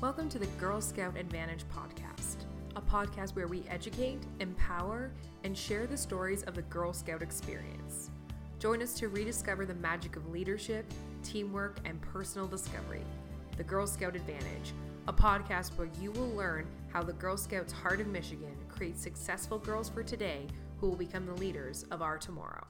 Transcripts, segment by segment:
Welcome to the Girl Scout Advantage podcast, a podcast where we educate, empower, and share the stories of the Girl Scout experience. Join us to rediscover the magic of leadership, teamwork, and personal discovery. The Girl Scout Advantage, a podcast where you will learn how the Girl Scouts Heart of Michigan creates successful girls for today who will become the leaders of our tomorrow.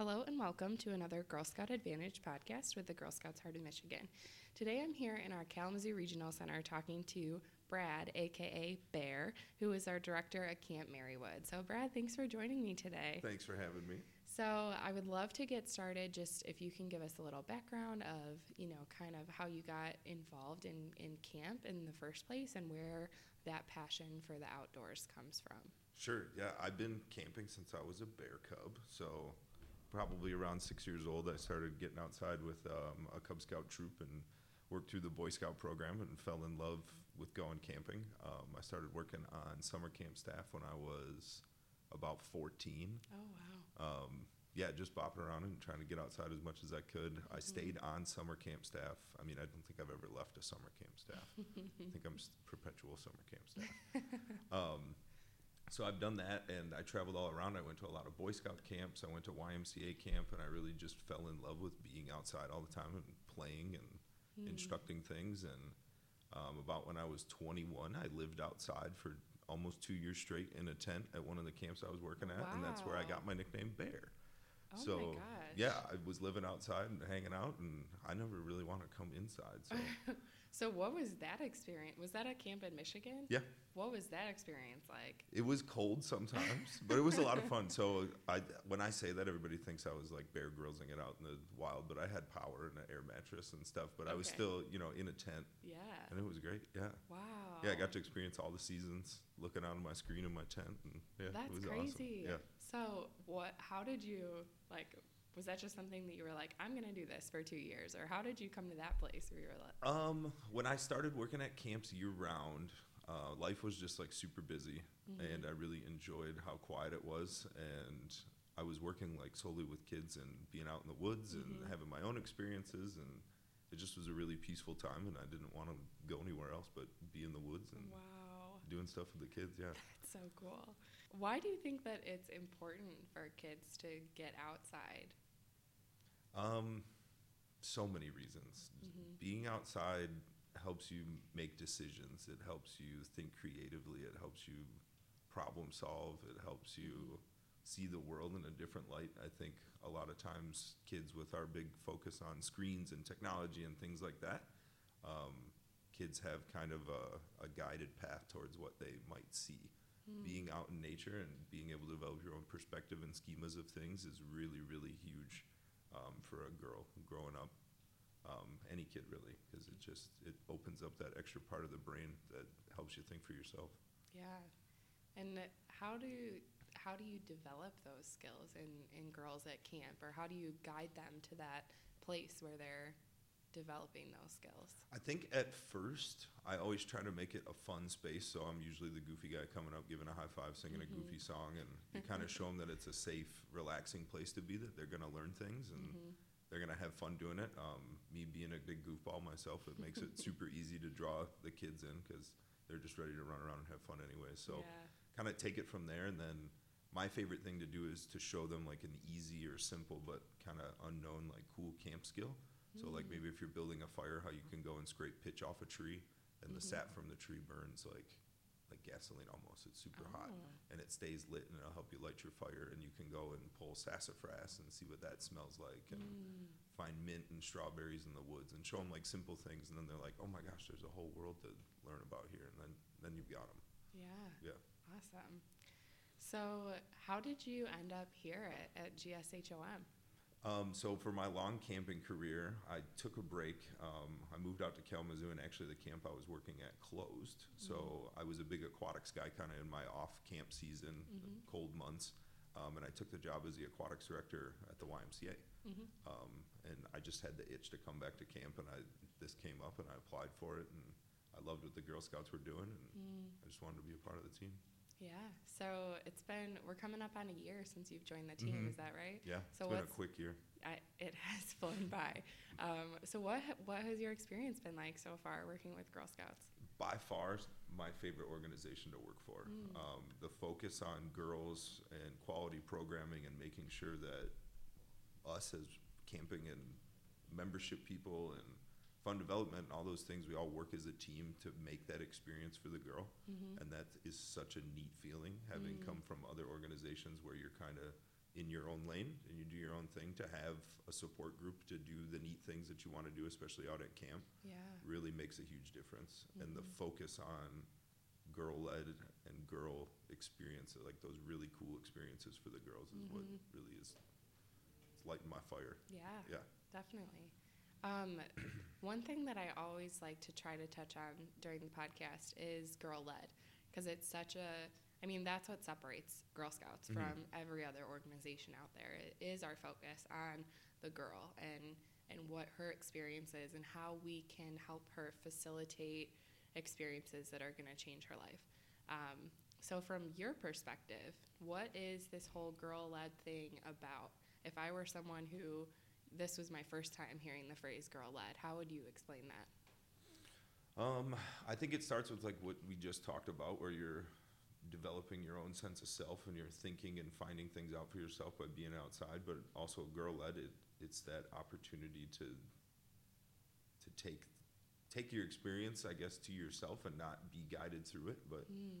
Hello and welcome to another Girl Scout Advantage podcast with the Girl Scouts Heart of Michigan. Today I'm here in our Kalamazoo Regional Center talking to Brad, aka Bear, who is our director at Camp Merrie Woode. So, Brad, thanks for joining me today. Thanks for having me. So, I would love to get started just if you can give us a little background of, you know, kind of how you got involved in, in camp in the first place and where that passion for the outdoors comes from. Sure. Yeah, I've been camping since I was a bear cub. So, probably around six years old, I started getting outside with um, a Cub Scout troop and worked through the Boy Scout program and fell in love with going camping. Um, I started working on summer camp staff when I was about 14. Oh, wow. Um, yeah, just bopping around and trying to get outside as much as I could. Mm-hmm. I stayed on summer camp staff. I mean, I don't think I've ever left a summer camp staff. I think I'm perpetual summer camp staff. Um, so I've done that and I traveled all around. I went to a lot of Boy Scout camps. I went to YMCA camp and I really just fell in love with being outside all the time and playing and mm. instructing things. And um, about when I was 21, I lived outside for almost two years straight in a tent at one of the camps I was working at. Wow. And that's where I got my nickname Bear. Oh so yeah, I was living outside and hanging out, and I never really want to come inside. So, so what was that experience? Was that a camp in Michigan? Yeah. What was that experience like? It was cold sometimes, but it was a lot of fun. So I, when I say that, everybody thinks I was like Bear Gryllsing it out in the wild, but I had power and an air mattress and stuff. But okay. I was still, you know, in a tent. Yeah. And it was great. Yeah. Wow. Yeah, I got to experience all the seasons, looking out of my screen in my tent, and yeah, that's it was crazy. Awesome. Yeah. So what? How did you like? Was that just something that you were like i'm going to do this for two years or how did you come to that place where you were like um when i started working at camps year round uh, life was just like super busy mm-hmm. and i really enjoyed how quiet it was and i was working like solely with kids and being out in the woods mm-hmm. and having my own experiences and it just was a really peaceful time and i didn't want to go anywhere else but be in the woods and wow. doing stuff with the kids yeah that's so cool why do you think that it's important for kids to get outside um, so many reasons. Mm-hmm. Being outside helps you make decisions. It helps you think creatively. It helps you problem solve. It helps you mm-hmm. see the world in a different light. I think a lot of times kids with our big focus on screens and technology and things like that, um, kids have kind of a, a, guided path towards what they might see. Mm. Being out in nature and being able to develop your own perspective and schemas of things is really, really huge um, for a girl growing up. Um, any kid really, because it just it opens up that extra part of the brain that helps you think for yourself. Yeah, and how do how do you develop those skills in in girls at camp, or how do you guide them to that place where they're developing those skills? I think at first, I always try to make it a fun space. So I'm usually the goofy guy coming up, giving a high five, singing mm-hmm. a goofy song, and you kind of show them that it's a safe, relaxing place to be, that they're going to learn things and mm-hmm. they're going to have fun doing it. Um, me being a big goofball myself, it makes it super easy to draw the kids in because they're just ready to run around and have fun anyway. So yeah. kind of take it from there and then my favorite thing to do is to show them like an easy or simple but kind of unknown like cool camp skill so like maybe if you're building a fire, how you can go and scrape pitch off a tree, and the sap mm-hmm. from the tree burns like like gasoline almost. It's super oh. hot, and it stays lit, and it'll help you light your fire. And you can go and pull sassafras and see what that smells like, and mm. find mint and strawberries in the woods, and show them like simple things, and then they're like, "Oh my gosh, there's a whole world to learn about here," and then then you've got them. Yeah. Yeah. Awesome. So, how did you end up here at, at GSHOM? Um, so for my long camping career, I took a break. Um, I moved out to Kalamazoo, and actually the camp I was working at closed. So mm-hmm. I was a big aquatics guy, kind of in my off camp season, mm-hmm. cold months. Um, and I took the job as the aquatics director at the YMCA. Mm-hmm. Um, and I just had the itch to come back to camp, and I this came up, and I applied for it, and I loved what the Girl Scouts were doing, and mm. I just wanted to be a part of the team. Yeah. So it's been we're coming up on a year since you've joined the team. Mm-hmm. Is that right? Yeah. So it's been a quick year. I, it has flown by. Um, so what what has your experience been like so far working with Girl Scouts? By far, my favorite organization to work for. Mm. Um, the focus on girls and quality programming and making sure that us as camping and membership people and fun development and all those things, we all work as a team to make that experience for the girl. Mm-hmm. And that is such a neat feeling, having Mm. come from other organizations where you're kind of in your own lane and you do your own thing to have a support group to do the neat things that you want to do, especially out at camp Yeah. really makes a huge difference. And the Mhm. focus on girl led and girl experience, like those really cool experiences for the girls, is what Mhm. really is it's lighting my fire. Yeah. Yeah. Definitely. Um, one thing that I always like to try to touch on during the podcast is girl led because it's such a, I mean, that's what separates Girl Scouts Mhm. from every other organization out there. It is our focus on the girl and and what her experience is and how we can help her facilitate experiences that are going to change her life. Um, so, from your perspective, what is this whole girl led thing about? If I were someone who this was my first time hearing the phrase girl led, how would you explain that? Um, I think it starts with like what we just talked about, where you're developing your own sense of self and you're thinking and finding things out for yourself by being outside. But also, girl led, it, it's that opportunity to to take take your experience, I guess, to yourself and not be guided through it, but Mm.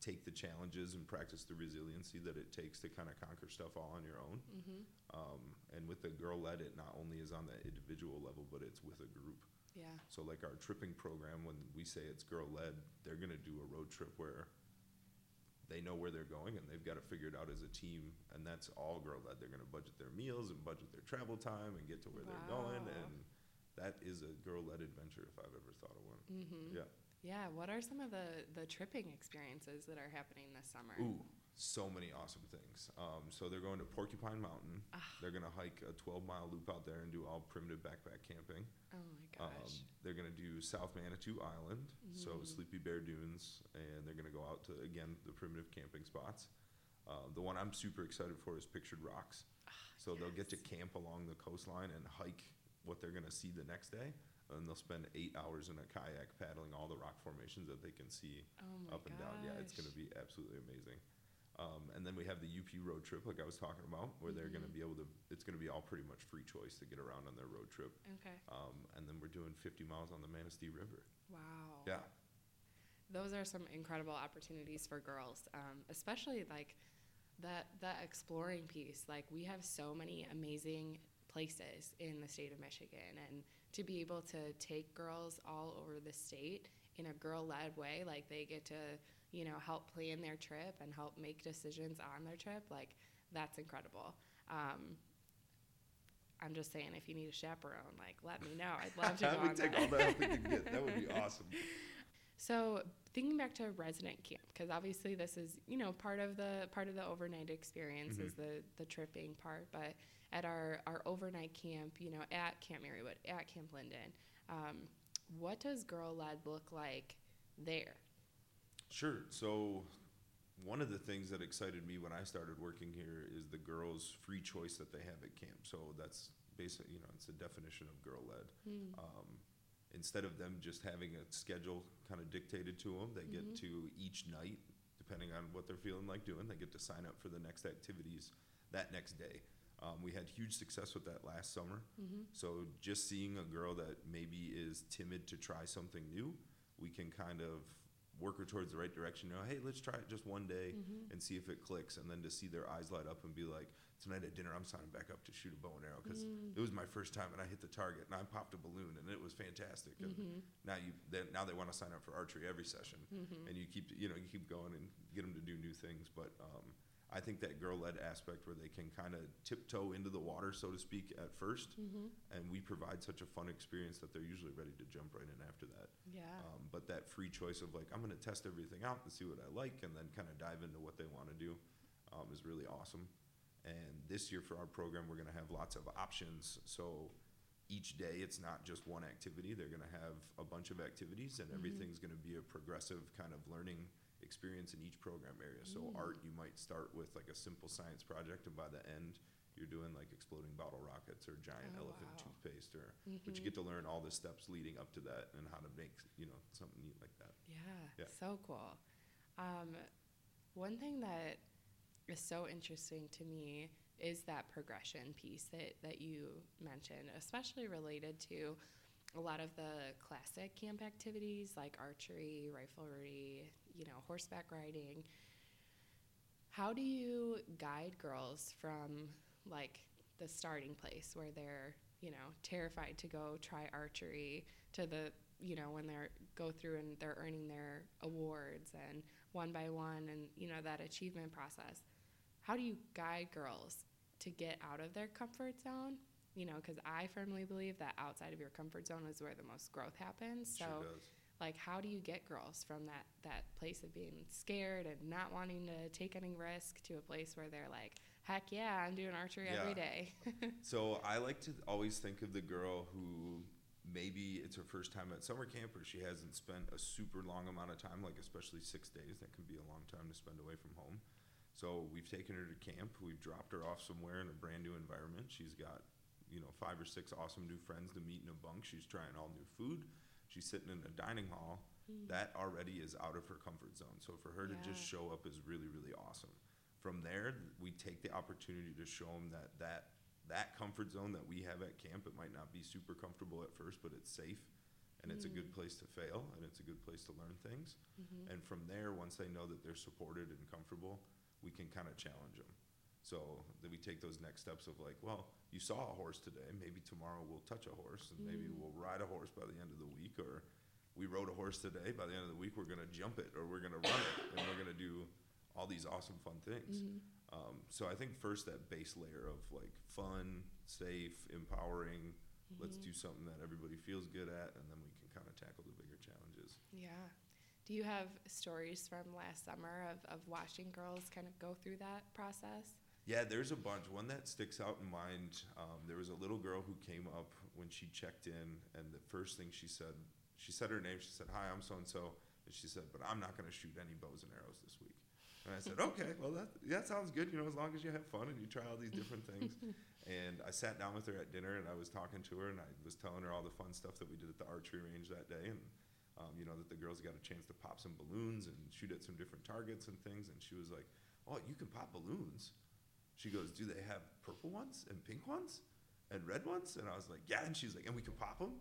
Take the challenges and practice the resiliency that it takes to kind of conquer stuff all on your own. Mm-hmm. Um, and with the girl led, it not only is on the individual level, but it's with a group. Yeah. So, like our tripping program, when we say it's girl led, they're going to do a road trip where they know where they're going and they've got to figure it out as a team. And that's all girl led. They're going to budget their meals and budget their travel time and get to where they're going. Wow. And that is a girl led adventure if I've ever thought of one. Mm-hmm. Yeah. Yeah. What are some of the the tripping experiences that are happening this summer? Ooh, so many awesome things. Um, so they're going to Porcupine Mountain. Ah, They're going to hike a 12 mile loop out there and do all primitive backpack camping. oh my Um, gosh. they're going to do South Manitou Island, so Mhm. Sleeping Bear Dunes, and they're going to go out to, again, the primitive camping spots. Uh, the one I'm super excited for is Pictured Rocks. Ah, So they'll get to camp along the coastline and hike what they're going to see the next day. And they'll spend eight hours in a kayak paddling all the rock formations that they can see oh up and down. Yeah, it's going to be absolutely amazing. Um, and then we have the UP road trip, like I was talking about, where they're going to be able to. It's going to be all pretty much free choice to get around on their road trip. Okay. Um, and then we're doing 50 miles on the Manistee River. Wow. Yeah, those are some incredible opportunities for girls, um, especially like that that exploring piece. Like we have so many amazing places in the state of Michigan, and to be able to take girls all over the state in a girl-led way, like they get to you know help plan their trip and help make decisions on their trip. Like that's incredible. Um, I'm just saying, if you need a chaperone, like let me know. I'd love to go I on would take that. all the help we could get. That would be awesome. So thinking back to resident camp, because obviously this is you know part of the part of the overnight experience is the the tripping part. But at our our overnight camp, you know, at Camp Merrie Woode, at Camp Linden, um, what does girl led look like there? Sure. So, one of the things that excited me when I started working here is the girls' free choice that they have at camp. So that's basically, you know, it's a definition of girl led. Hmm. Um, instead of them just having a schedule kind of dictated to them, they get Mhm. to each night, depending on what they're feeling like doing, they get to sign up for the next activities that next day. Um, we had huge success with that last summer. Mm-hmm. So just seeing a girl that maybe is timid to try something new, we can kind of work her towards the right direction. You know, hey, let's try it just one day Mm-hmm. and see if it clicks. And then to see their eyes light up and be like, tonight at dinner, I'm signing back up to shoot a bow and arrow because Mm. it was my first time and I hit the target and I popped a balloon and it was fantastic. And Mm-hmm. now you they, now they want to sign up for archery every session Mm-hmm. and you keep you know you keep going and get them to do new things. But um, I think that girl led aspect where they can kind of tiptoe into the water, so to speak, at first, Mm-hmm. and we provide such a fun experience that they're usually ready to jump right in after that. Yeah. Um, but that free choice of like I'm going to test everything out and see what I like, and then kind of dive into what they want to do, um, is really awesome. And this year for our program, we're going to have lots of options. So each day, it's not just one activity. They're going to have a bunch of activities, and Mhm. everything's going to be a progressive kind of learning experience in each program area. So Mm. art, you might start with like a simple science project, and by the end, you're doing like exploding bottle rockets or giant Oh, elephant wow. toothpaste or but you get to learn all the steps leading up to that and how to make you know something neat like that Yeah, Yeah. so cool. Um, one thing that is so interesting to me is that progression piece that, that you mentioned, especially related to a lot of the classic camp activities like archery, riflery, you know, horseback riding. How do you guide girls from like the starting place where they're, you know, terrified to go try archery to the, you know, when they're go through and they're earning their awards and one by one and, you know, that achievement process. How do you guide girls to get out of their comfort zone? You know, because I firmly believe that outside of your comfort zone is where the most growth happens. So, sure like how do you get girls from that that place of being scared and not wanting to take any risk to a place where they're like heck yeah i'm doing archery every Yeah. day So I like to always think of the girl who maybe it's her first time at summer camp or she hasn't spent a super long amount of time, like especially six days. That can be a long time to spend away from home. So we've taken her to camp. We've dropped her off somewhere in a brand new environment. She's got, you know, five or six awesome new friends to meet in a bunk. She's trying all new food. She's sitting in a dining hall. Hmm. That already is out of her comfort zone. So for her to just show up is really, really awesome. From there, we take the opportunity to show them that that that comfort zone that we have at camp, it might not be super comfortable at first, but it's safe and it's a good hmm. place to fail and it's a good place to learn things. Mm-hmm. And from there, once they know that they're supported and comfortable, we can kind of challenge them. So then we take those next steps of like, well, you saw a horse today, maybe tomorrow we'll touch a horse and maybe mm. we'll ride a horse by the end of the week or we rode a horse today, by the end of the week we're gonna jump it or we're gonna run it and we're gonna do all these awesome fun things. Mm-hmm. Um, so I think first that base layer of like fun, safe, empowering. Let's mm-hmm. do something that everybody feels good at, and then we can kind of tackle the bigger challenges. yeah do you have stories from last summer of, of watching girls kind of go through that process Yeah, there's a bunch. One that sticks out in mind. Um, there was a little girl who came up when she checked in, and the first thing she said, she said her name. She said, "Hi, I'm so and so," and she said, "But I'm not going to shoot any bows and arrows this week." And I said, "Okay, well that that sounds good. You know, as long as you have fun and you try all these different things." and I sat down with her at dinner, and I was talking to her, and I was telling her all the fun stuff that we did at the archery range that day, and um, you know that the girls got a chance to pop some balloons and shoot at some different targets and things. And she was like, "Oh, you can pop balloons." She goes, "Do they have purple ones and pink ones and red ones?" And I was like, "Yeah." And she's like, "And we can pop them."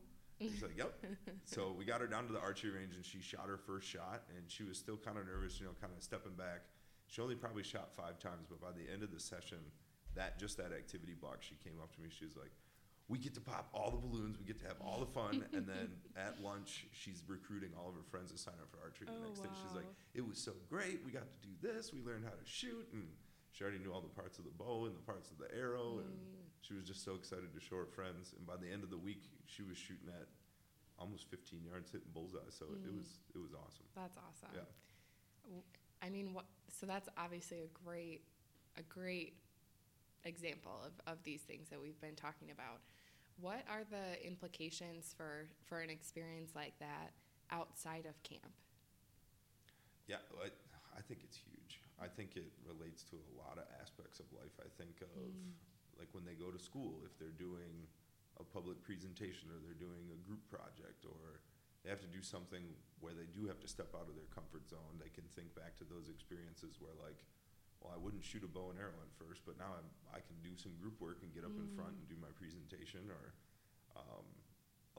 She's like, "Yep." so we got her down to the archery range, and she shot her first shot, and she was still kind of nervous, you know, kind of stepping back. She only probably shot five times, but by the end of the session, that just that activity block, she came up to me. She was like, "We get to pop all the balloons. We get to have all the fun." and then at lunch, she's recruiting all of her friends to sign up for archery the Oh, next day. She's like, "It was so great. We got to do this. We learned how to shoot and." She already knew all the parts of the bow and the parts of the arrow, and mm. she was just so excited to show her friends. And by the end of the week, she was shooting at almost 15 yards, hitting bullseye. So it mm. was it was awesome. That's awesome. Yeah. W- I mean, what? So that's obviously a great, a great example of, of these things that we've been talking about. What are the implications for for an experience like that outside of camp? Yeah, I, I think it's huge. I think it relates to a lot of aspects of life. I think of like when they go to school, if they're doing a public presentation or they're doing a group project or they have to do something where they do have to step out of their comfort zone, they can think back to those experiences where like, well, I wouldn't shoot a bow and arrow at first, but now I'm, I can do some group work and get up in front and do my presentation or um,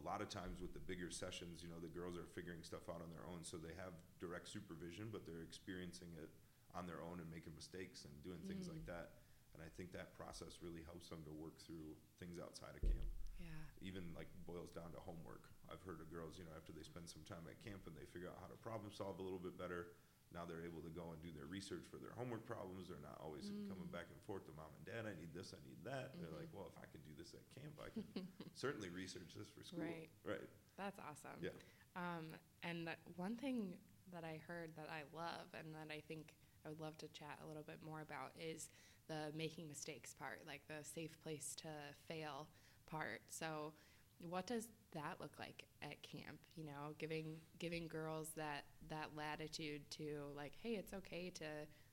a lot of times with the bigger sessions, you know, the girls are figuring stuff out on their own, so they have direct supervision, but they're experiencing it on their own and making mistakes and doing things like mm. that. And I think that process really helps them to work through things outside of camp. Yeah. Even like boils down to homework. I've heard of girls, you know, after they spend some time at camp and they figure out how to problem solve a little bit better, now they're able to go and do their research for their homework problems. They're not always mm. coming back and forth to mom and dad. I need this, I need that. They're like, mm-hmm. well, if I can do this at camp, I can certainly research this for school. Right. Right. That's awesome. Yeah. Um, and that one thing that I heard that I love and that I think I would love to chat a little bit more about is the making mistakes part, like the safe place to fail part. So, what does that look like at camp? You know, giving giving girls that that latitude to like, hey, it's okay to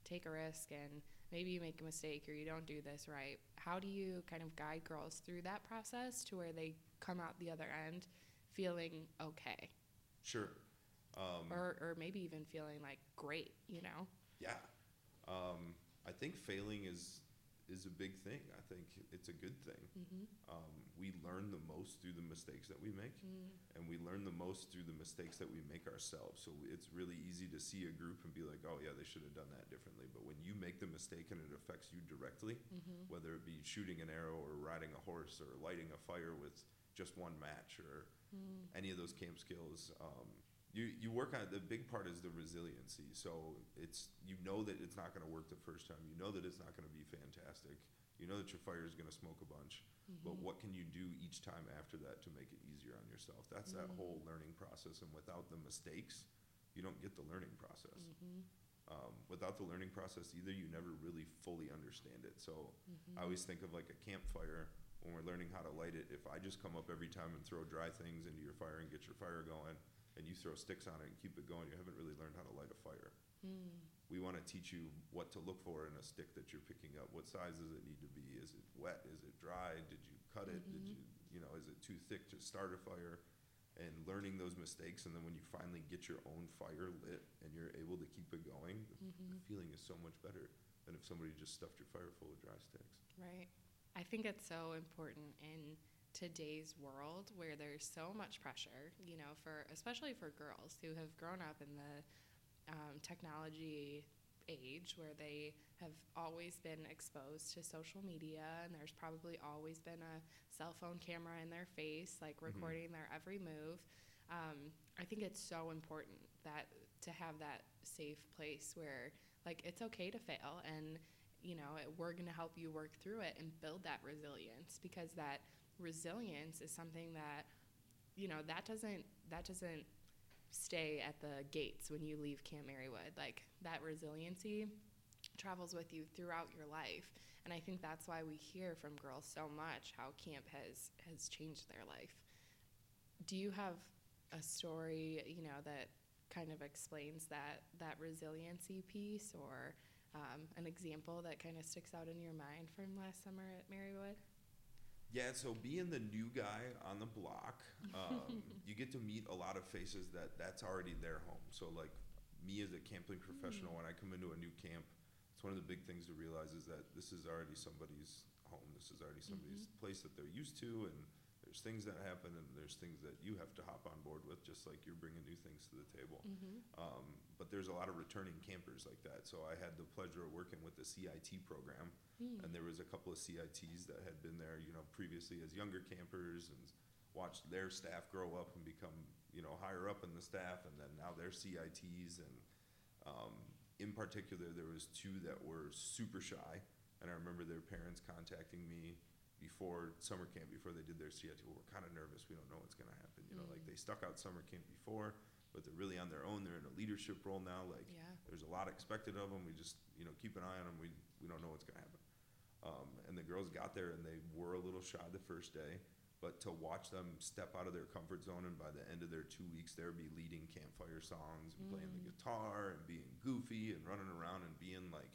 take a risk and maybe you make a mistake or you don't do this right. how do you kind of guide girls through that process to where they come out the other end feeling okay Sure. Um, or, or maybe even feeling like great you know yeah. Um, I think failing is is a big thing. I think it's a good thing. mm-hmm. Um, we learn the most through the mistakes that we make, and we learn the most through the mistakes that we make ourselves. So it's really easy to see a group and be like, "Oh yeah, they should have done that differently." But when you make the mistake and it affects you directly, Mm-hmm. whether it be shooting an arrow or riding a horse or lighting a fire with just one match or Mm. any of those camp skills. Um, you, you work on the big part is the resiliency. So it's you know that it's not going to work the first time. You know that it's not going to be fantastic. You know that your fire is going to smoke a bunch. But Mm-hmm. what can you do each time after that to make it easier on yourself? That's that Mm. whole learning process. And without the mistakes, you don't get the learning process. Mm-hmm. Um, without the learning process either, you never really fully understand it. So Mm-hmm. I always think of like a campfire when we're learning how to light it. If I just come up every time and throw dry things into your fire and get your fire going, and you throw sticks on it and keep it going, you haven't really learned how to light a fire. Mm. We want to teach you what to look for in a stick that you're picking up. What size does it need to be? Is it wet? Is it dry? Did you cut it? Did you, you know, is it too thick to start a fire? And learning those mistakes, and then when you finally get your own fire lit and you're able to keep it going, the, the feeling is so much better than if somebody just stuffed your fire full of dry sticks. Right. I think it's so important in today's world where there's so much pressure, you know, for especially for girls who have grown up in the um, technology age where they have always been exposed to social media and there's probably always been a cell phone camera in their face like recording their every move. Um, i think it's so important that to have that safe place where like it's okay to fail and you know it, we're going to help you work through it and build that resilience because that resilience is something that you know that doesn't that doesn't stay at the gates when you leave camp Merrie Woode. Like that resiliency travels with you throughout your life. And i think that's why we hear from girls so much how camp has has changed their life. Do you have a story you know that kind of explains that that resiliency piece or um, an example that kind of sticks out in your mind from last summer at Merrie Woode Yeah, so being the new guy on the block, um, you get to meet a lot of faces that that's already their home. So like me as a camping professional, when I come into a new camp, it's one of the big things to realize is that this is already somebody's home. This is already somebody's place that they're used to, and there's things that happen, and there's things that you have to hop on board with, just like you're bringing new things to the table. Um, but there's a lot of returning campers like that. So I had the pleasure of working with the CIT program, and there was a couple of CITs that had been there, you know, previously as younger campers and watched their staff grow up and become, you know, higher up in the staff, and then now they're CITs. And um, in particular, there was two that were super shy, and I remember their parents contacting me before summer camp, before they did their CIT. Well, we're kind of nervous. We don't know what's going to happen. You know, like they stuck out summer camp before, but they're really on their own. They're in a leadership role now. Like Yeah. there's a lot expected of them. We just, you know, keep an eye on them. We, we don't know what's going to happen. Um, and the girls got there and they were a little shy the first day, but to watch them step out of their comfort zone and by the end of their two weeks, there be leading campfire songs and playing the guitar and being goofy and running around and being like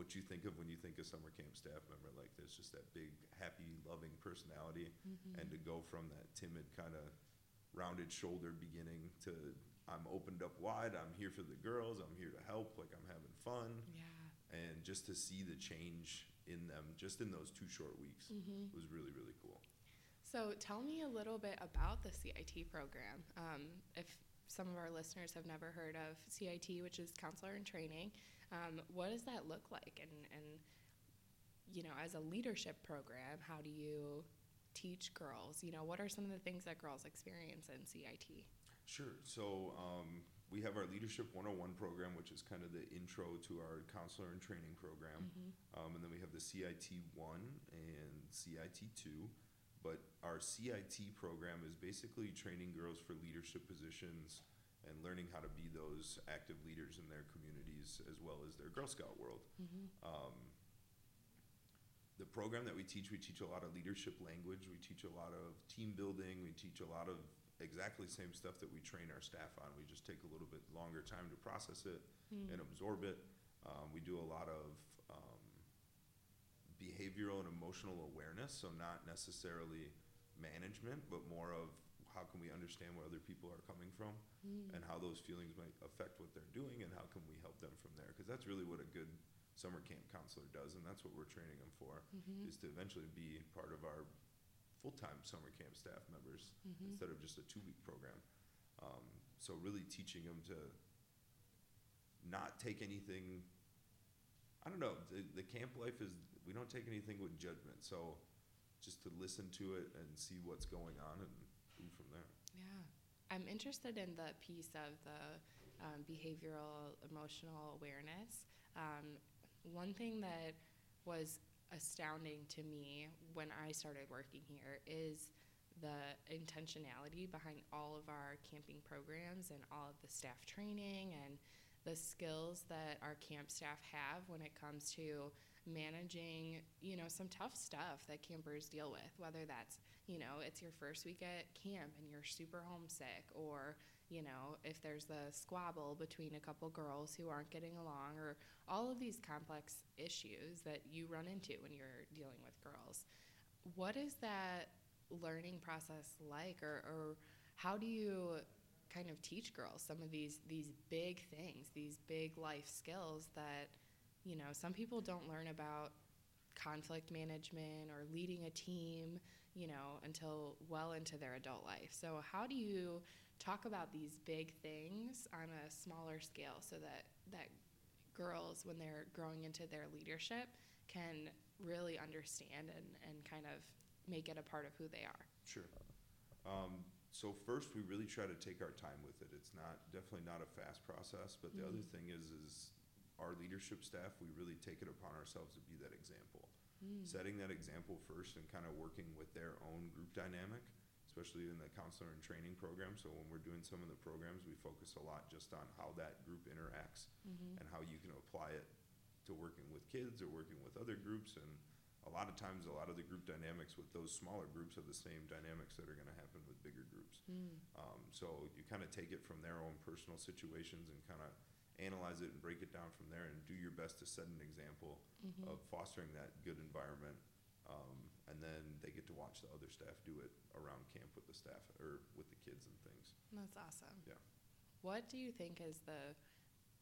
what you think of when you think of summer camp staff member. Like there's just that big, happy, loving personality, and to go from that timid kind of rounded shoulder beginning to I'm opened up wide. I'm here for the girls. I'm here to help. Like I'm having fun yeah and just to see the change in them just in those two short weeks Mm-hmm. was really really cool So tell me a little bit about the CIT program. Um, if some of our listeners have never heard of CIT, which is counselor in training, um, what does that look like? And, and, you know, as a leadership program, how do you teach girls? You know, what are some of the things that girls experience in CIT? sure so um, we have our leadership 101 program which is kind of the intro to our counselor and training program um, and then we have the cit 1 and cit 2 but our cit program is basically training girls for leadership positions and learning how to be those active leaders in their communities as well as their girl scout world um, the program that we teach, we teach a lot of leadership language, we teach a lot of team building, we teach a lot of exactly the same stuff that we train our staff on. We just take a little bit longer time to process it and absorb it. Um, we do a lot of um, behavioral and emotional awareness. So not necessarily management, but more of how can we understand where other people are coming from Mm. and how those feelings might affect what they're doing and how can we help them from there because that's really what a good summer camp counselor does and that's what we're training them for Mhm. is to eventually be part of our full-time summer camp staff members Mhm. instead of just a two-week program um, so really teaching them to not take anything i don't know the, the camp life is we don't take anything with judgment so just to listen to it and see what's going on and from there Yeah. I'm interested in the piece of the um, behavioral emotional awareness. Um, one thing that was astounding to me when I started working here is the intentionality behind all of our camping programs and all of the staff training and the skills that our camp staff have when it comes to managing, you know, some tough stuff that campers deal with, whether that's you know, it's your first week at camp and you're super homesick, or, you know, if there's a squabble between a couple girls who aren't getting along, or all of these complex issues that you run into when you're dealing with girls. What is that learning process like, or, or how do you kind of teach girls some of these these big things, these big life skills that, you know, some people don't learn about conflict management or leading a team you know, until well into their adult life. So, how do you talk about these big things on a smaller scale so that that girls, when they're growing into their leadership, can really understand and, and kind of make it a part of who they are? Sure. Um, so first, we really try to take our time with it. It's not definitely not a fast process, but the other Mhm. thing is, is our leadership staff. We really take it upon ourselves to be that example, Mm. setting that example first, and kind of working with their own group dynamic, especially in the counselor and training program. So when we're doing some of the programs, we focus a lot just on how that group interacts Mm-hmm. and how you can apply it to working with kids or working with other groups. And a lot of times, a lot of the group dynamics with those smaller groups are the same dynamics that are going to happen with bigger groups. Mm. Um, so you kind of take it from their own personal situations and kind of analyze it and break it down from there and do your best to set an example Mhm. of fostering that good environment. Um, and then they get to watch the other staff do it around camp with the staff or with the kids and things. That's awesome. Yeah. What do you think is the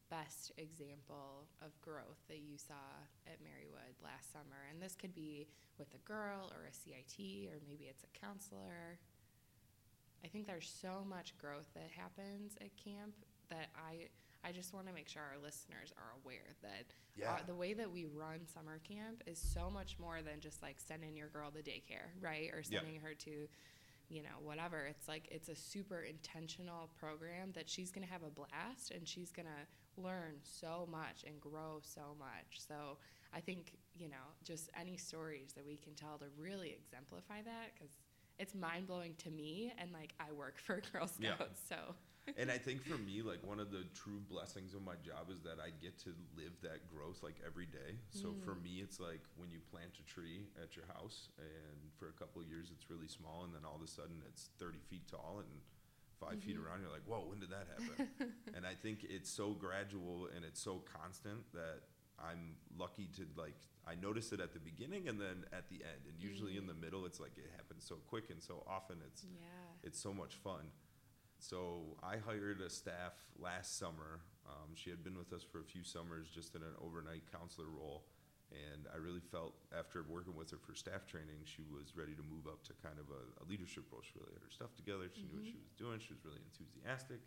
best example of growth that you saw at Merrie Woode last summer? And this could be with a girl or a CIT, or maybe it's a counselor. I think there's so much growth that happens at camp that I I just want to make sure our listeners are aware that uh, the way that we run summer camp is so much more than just like sending your girl to daycare, right? Or Yeah. sending her to, you know, whatever. It's like it's a super intentional program that she's going to have a blast and she's going to learn so much and grow so much. So I think, you know, just any stories that we can tell to really exemplify that because it's mind blowing to me and like I work for Girl Yeah. Scouts. So, and I think for me, like one of the true blessings of my job is that I get to live that growth like every day. So for Mm. me, it's like when you plant a tree at your house, and for a couple of years it's really small, and then all of a sudden it's 30 feet tall and 5 feet Mhm. around. You're like, whoa, when did that happen? and I think it's so gradual and it's so constant that I'm lucky to like I notice it at the beginning and then at the end, and usually in Mm. the middle, it's like it happens so quick and so often. It's yeah. it's so much fun. So I hired a staff last summer. Um, she had been with us for a few summers, just in an overnight counselor role, and I really felt after working with her for staff training, she was ready to move up to kind of a, a leadership role. She really had her stuff together. She knew what she was doing. She was really enthusiastic,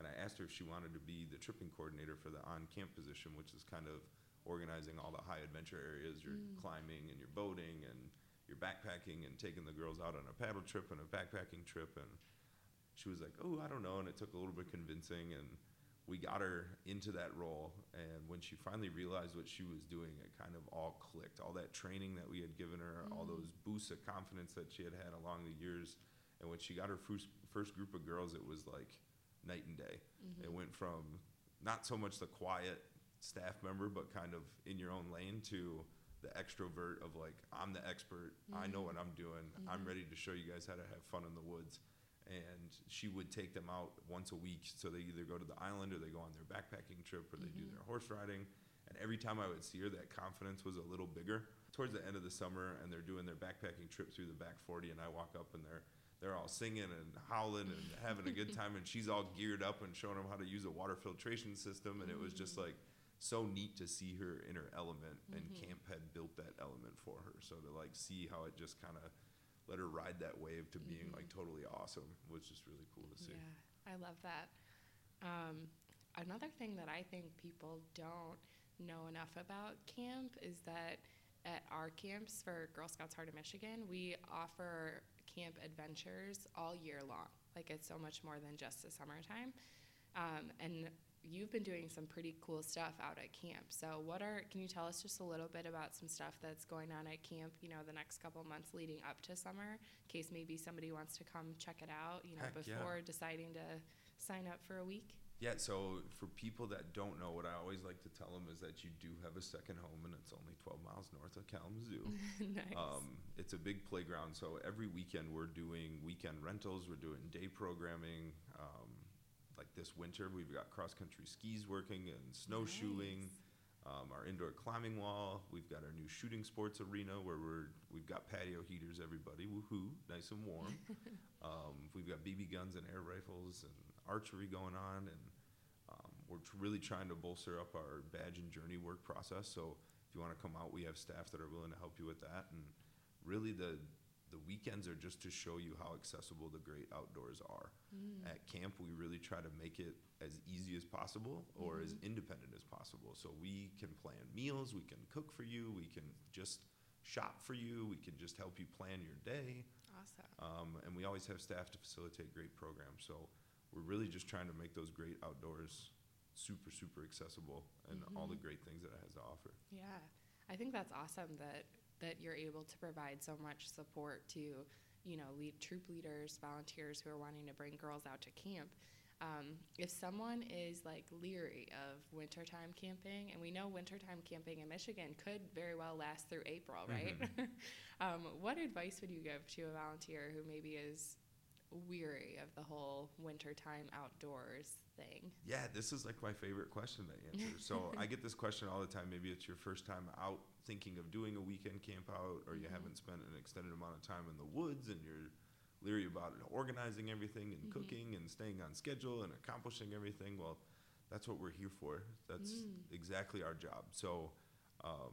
and I asked her if she wanted to be the tripping coordinator for the on-camp position, which is kind of organizing all the high adventure areas. You're Mm. climbing and you're boating and you're backpacking and taking the girls out on a paddle trip and a backpacking trip and she was like, "Oh, I don't know," and it took a little bit convincing, and we got her into that role. And when she finally realized what she was doing, it kind of all clicked. All that training that we had given her, all Mm. those boosts of confidence that she had had along the years, and when she got her first first group of girls, it was like night and day. Mhm. It went from not so much the quiet staff member, but kind of in your own lane to the extrovert of like, I'm the expert. I know what I'm doing. I'm Mhm. ready to show you guys how to have fun in the woods. And she would take them out once a week. So they either go to the island or they go on their backpacking trip or they do Mhm. their horse riding. And every time I would see her, that confidence was a little bigger. Towards the end of the summer, and they're doing their backpacking trip through the back 40, and I walk up and they're they're all singing and howling and having a good time, and she's all geared up and showing them how to use a water filtration system, and it was just like so neat to see her in her element, and camp had built that element for her. So to like see how it just kind of let her ride that wave to being like totally awesome was just really cool to see. Yeah, I love that. Um, another thing that I think people don't know enough about camp is that at our camps for Girl Scouts Heart of Michigan, we offer camp adventures all year long. Like it's so much more than just the summertime. Um, and you've been doing some pretty cool stuff out at camp. So what are can you tell us just a little bit about some stuff that's going on at camp, you know, the next couple months leading up to summer, in case maybe somebody wants to come check it out, you know, Heck, yeah. before deciding to sign up for a week? Yeah, so for people that don't know, what I always like to tell them is that you do have a second home, and it's only 12 miles north of Kalamazoo. nice. Um, it's a big playground, so every weekend we're doing weekend rentals, we're doing day programming. Um, like this winter, we've got cross country skis working and snowshoeing. Um, our indoor climbing wall. We've got our new shooting sports arena where we're we've got patio heaters. Everybody, woohoo, nice and warm. um, we've got BB guns and air rifles and archery going on, and um, we're tr- really trying to bolster up our badge and journey work process. So if you want to come out, we have staff that are willing to help you with that. And really, the the weekends are just to show you how accessible the great outdoors are. Mm. At camp, we really try to make it as easy as possible or as mm-hmm. independent as possible. So we can plan meals, we can cook for you, we can just shop for you, we can just help you plan your day. awesome. Um, and we always have staff to facilitate great programs. So we're really just trying to make those great outdoors super, super accessible and all the mm-hmm. great things that it has to offer. Yeah, I think that's awesome that that you're able to provide so much support to, you know, lead troop leaders, volunteers who are wanting to bring girls out to camp. Um, if someone is like leery of wintertime camping, and we know wintertime camping in Michigan could very well last through April, right? um, what advice would you give to a volunteer who maybe is weary of the whole wintertime outdoors thing? Yeah, this is like my favorite question to answer. so I get this question all the time. Maybe it's your first time out thinking of doing a weekend camp out, or you mm-hmm. haven't spent an extended amount of time in the woods and you're leery about it, organizing everything and mm-hmm. cooking and staying on schedule and accomplishing everything. Well, that's what we're here for. That's mm. exactly our job. So um,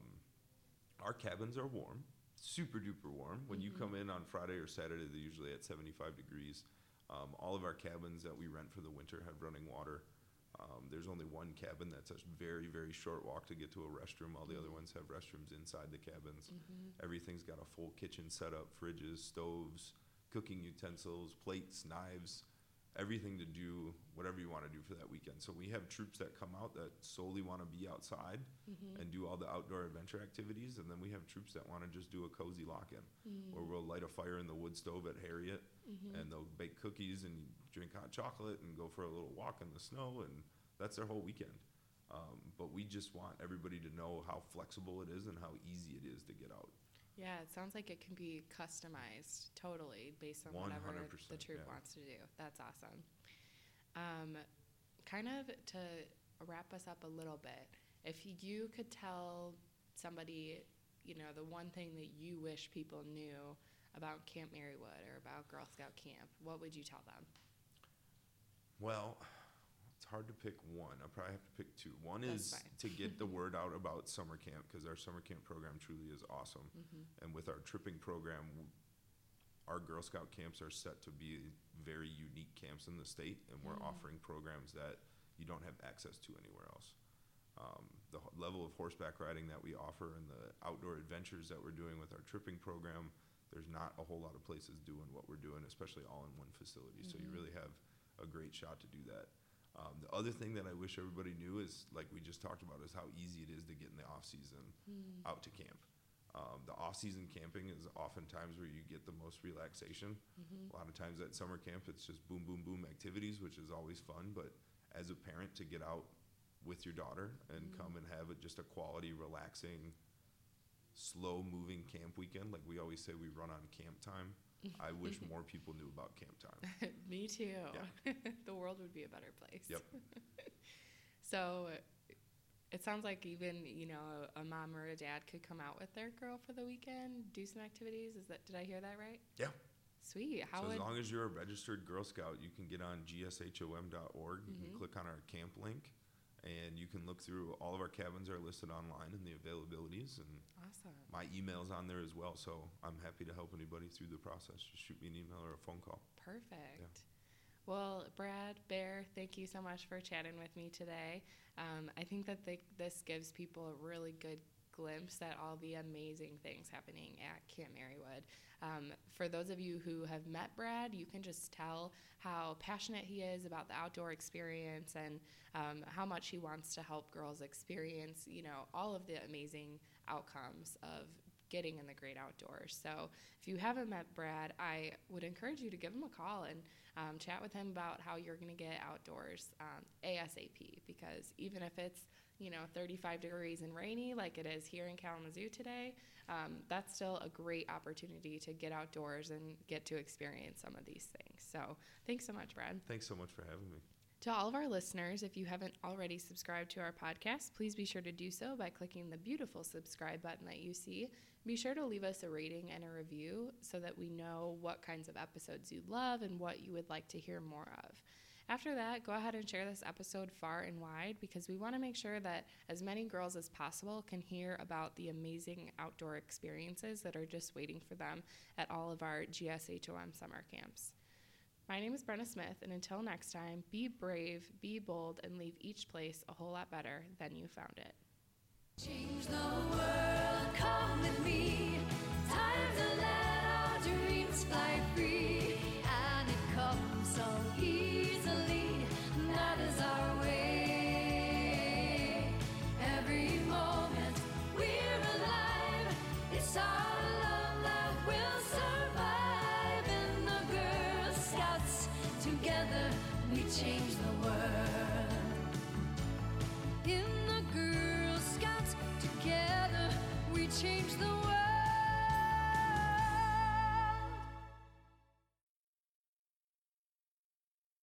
our cabins are warm, super duper warm. When you come in on Friday or Saturday, they're usually at 75 degrees. Um, all of our cabins that we rent for the winter have running water. Um, there's only one cabin that's a very, very short walk to get to a restroom. All the other ones have restrooms inside the cabins. Everything's got a full kitchen setup, fridges, stoves, cooking utensils, plates, knives, everything to do whatever you want to do for that weekend. So we have troops that come out that solely want to be outside mm-hmm. and do all the outdoor adventure activities, and then we have troops that want to just do a cozy lock-in, mm-hmm. where we'll light a fire in the wood stove at Harriet, mm-hmm. and they'll bake cookies and drink hot chocolate and go for a little walk in the snow, and that's their whole weekend. Um, but we just want everybody to know how flexible it is and how easy it is to get out. Yeah, it sounds like it can be customized totally based on whatever 100%, the troop yeah. wants to do. That's awesome. Um, kind of to wrap us up a little bit, if you could tell somebody, you know, the one thing that you wish people knew about Camp Merrie Woode or about Girl Scout Camp, what would you tell them? Well, hard to pick one. I probably have to pick two. One That's is fine. to get the word out about summer camp because our summer camp program truly is awesome. Mm-hmm. And with our tripping program, w- our Girl Scout camps are set to be very unique camps in the state, and we're Mm. offering programs that you don't have access to anywhere else. Um, the h- level of horseback riding that we offer and the outdoor adventures that we're doing with our tripping program, there's not a whole lot of places doing what we're doing, especially all in one facility. So you really have a great shot to do that. Um, the other thing that I wish everybody knew is, like we just talked about, is how easy it is to get in the off season out to camp. Um, the off season camping is oftentimes where you get the most relaxation. A lot of times at summer camp, it's just boom, boom, boom activities, which is always fun. But as a parent, to get out with your daughter and come and have it just a quality, relaxing, slow moving camp weekend, like we always say, we run on camp time. I wish more people knew about camp time. Me too. the world would be a better place. Yep. so, it sounds like even you know a mom or a dad could come out with their girl for the weekend, do some activities. Is that did I hear that right? Yeah. Sweet. How so as long as you're a registered Girl Scout, you can get on gshom.org. You Mm-hmm. can click on our camp link, and you can look through all of our cabins are listed online and the availabilities. And awesome? my email's on there as well. So I'm happy to help anybody through the process. Just shoot me an email or a phone call. Perfect. Well, Brad, Bear, thank you so much for chatting with me today. Um, I think that this gives people a really good glimpse at all the amazing things happening at Camp Merrie Woode. Um, for those of you who have met Brad, you can just tell how passionate he is about the outdoor experience and um, how much he wants to help girls experience, you know, all of the amazing outcomes of getting in the great outdoors. So if you haven't met Brad, I would encourage you to give him a call and um, chat with him about how you're going to get outdoors um, ASAP. Because even if it's you know 35 degrees and rainy like it is here in Kalamazoo today, um, that's still a great opportunity to get outdoors and get to experience some of these things. So thanks so much, Brad. Thanks so much for having me. To all of our listeners, if you haven't already subscribed to our podcast, please be sure to do so by clicking the beautiful subscribe button that you see. Be sure to leave us a rating and a review so that we know what kinds of episodes you love and what you would like to hear more of. After that, go ahead and share this episode far and wide because we want to make sure that as many girls as possible can hear about the amazing outdoor experiences that are just waiting for them at all of our GSHOM summer camps. My name is Brenna Smith, and until next time, be brave, be bold, and leave each place a whole lot better than you found it. Change the world, come with me. Time to let our dreams fly free. So easily, that is our way. Every moment we're alive, it's our love that will survive. In the Girl Scouts, together we change the world. In the Girl Scouts, together we change the world.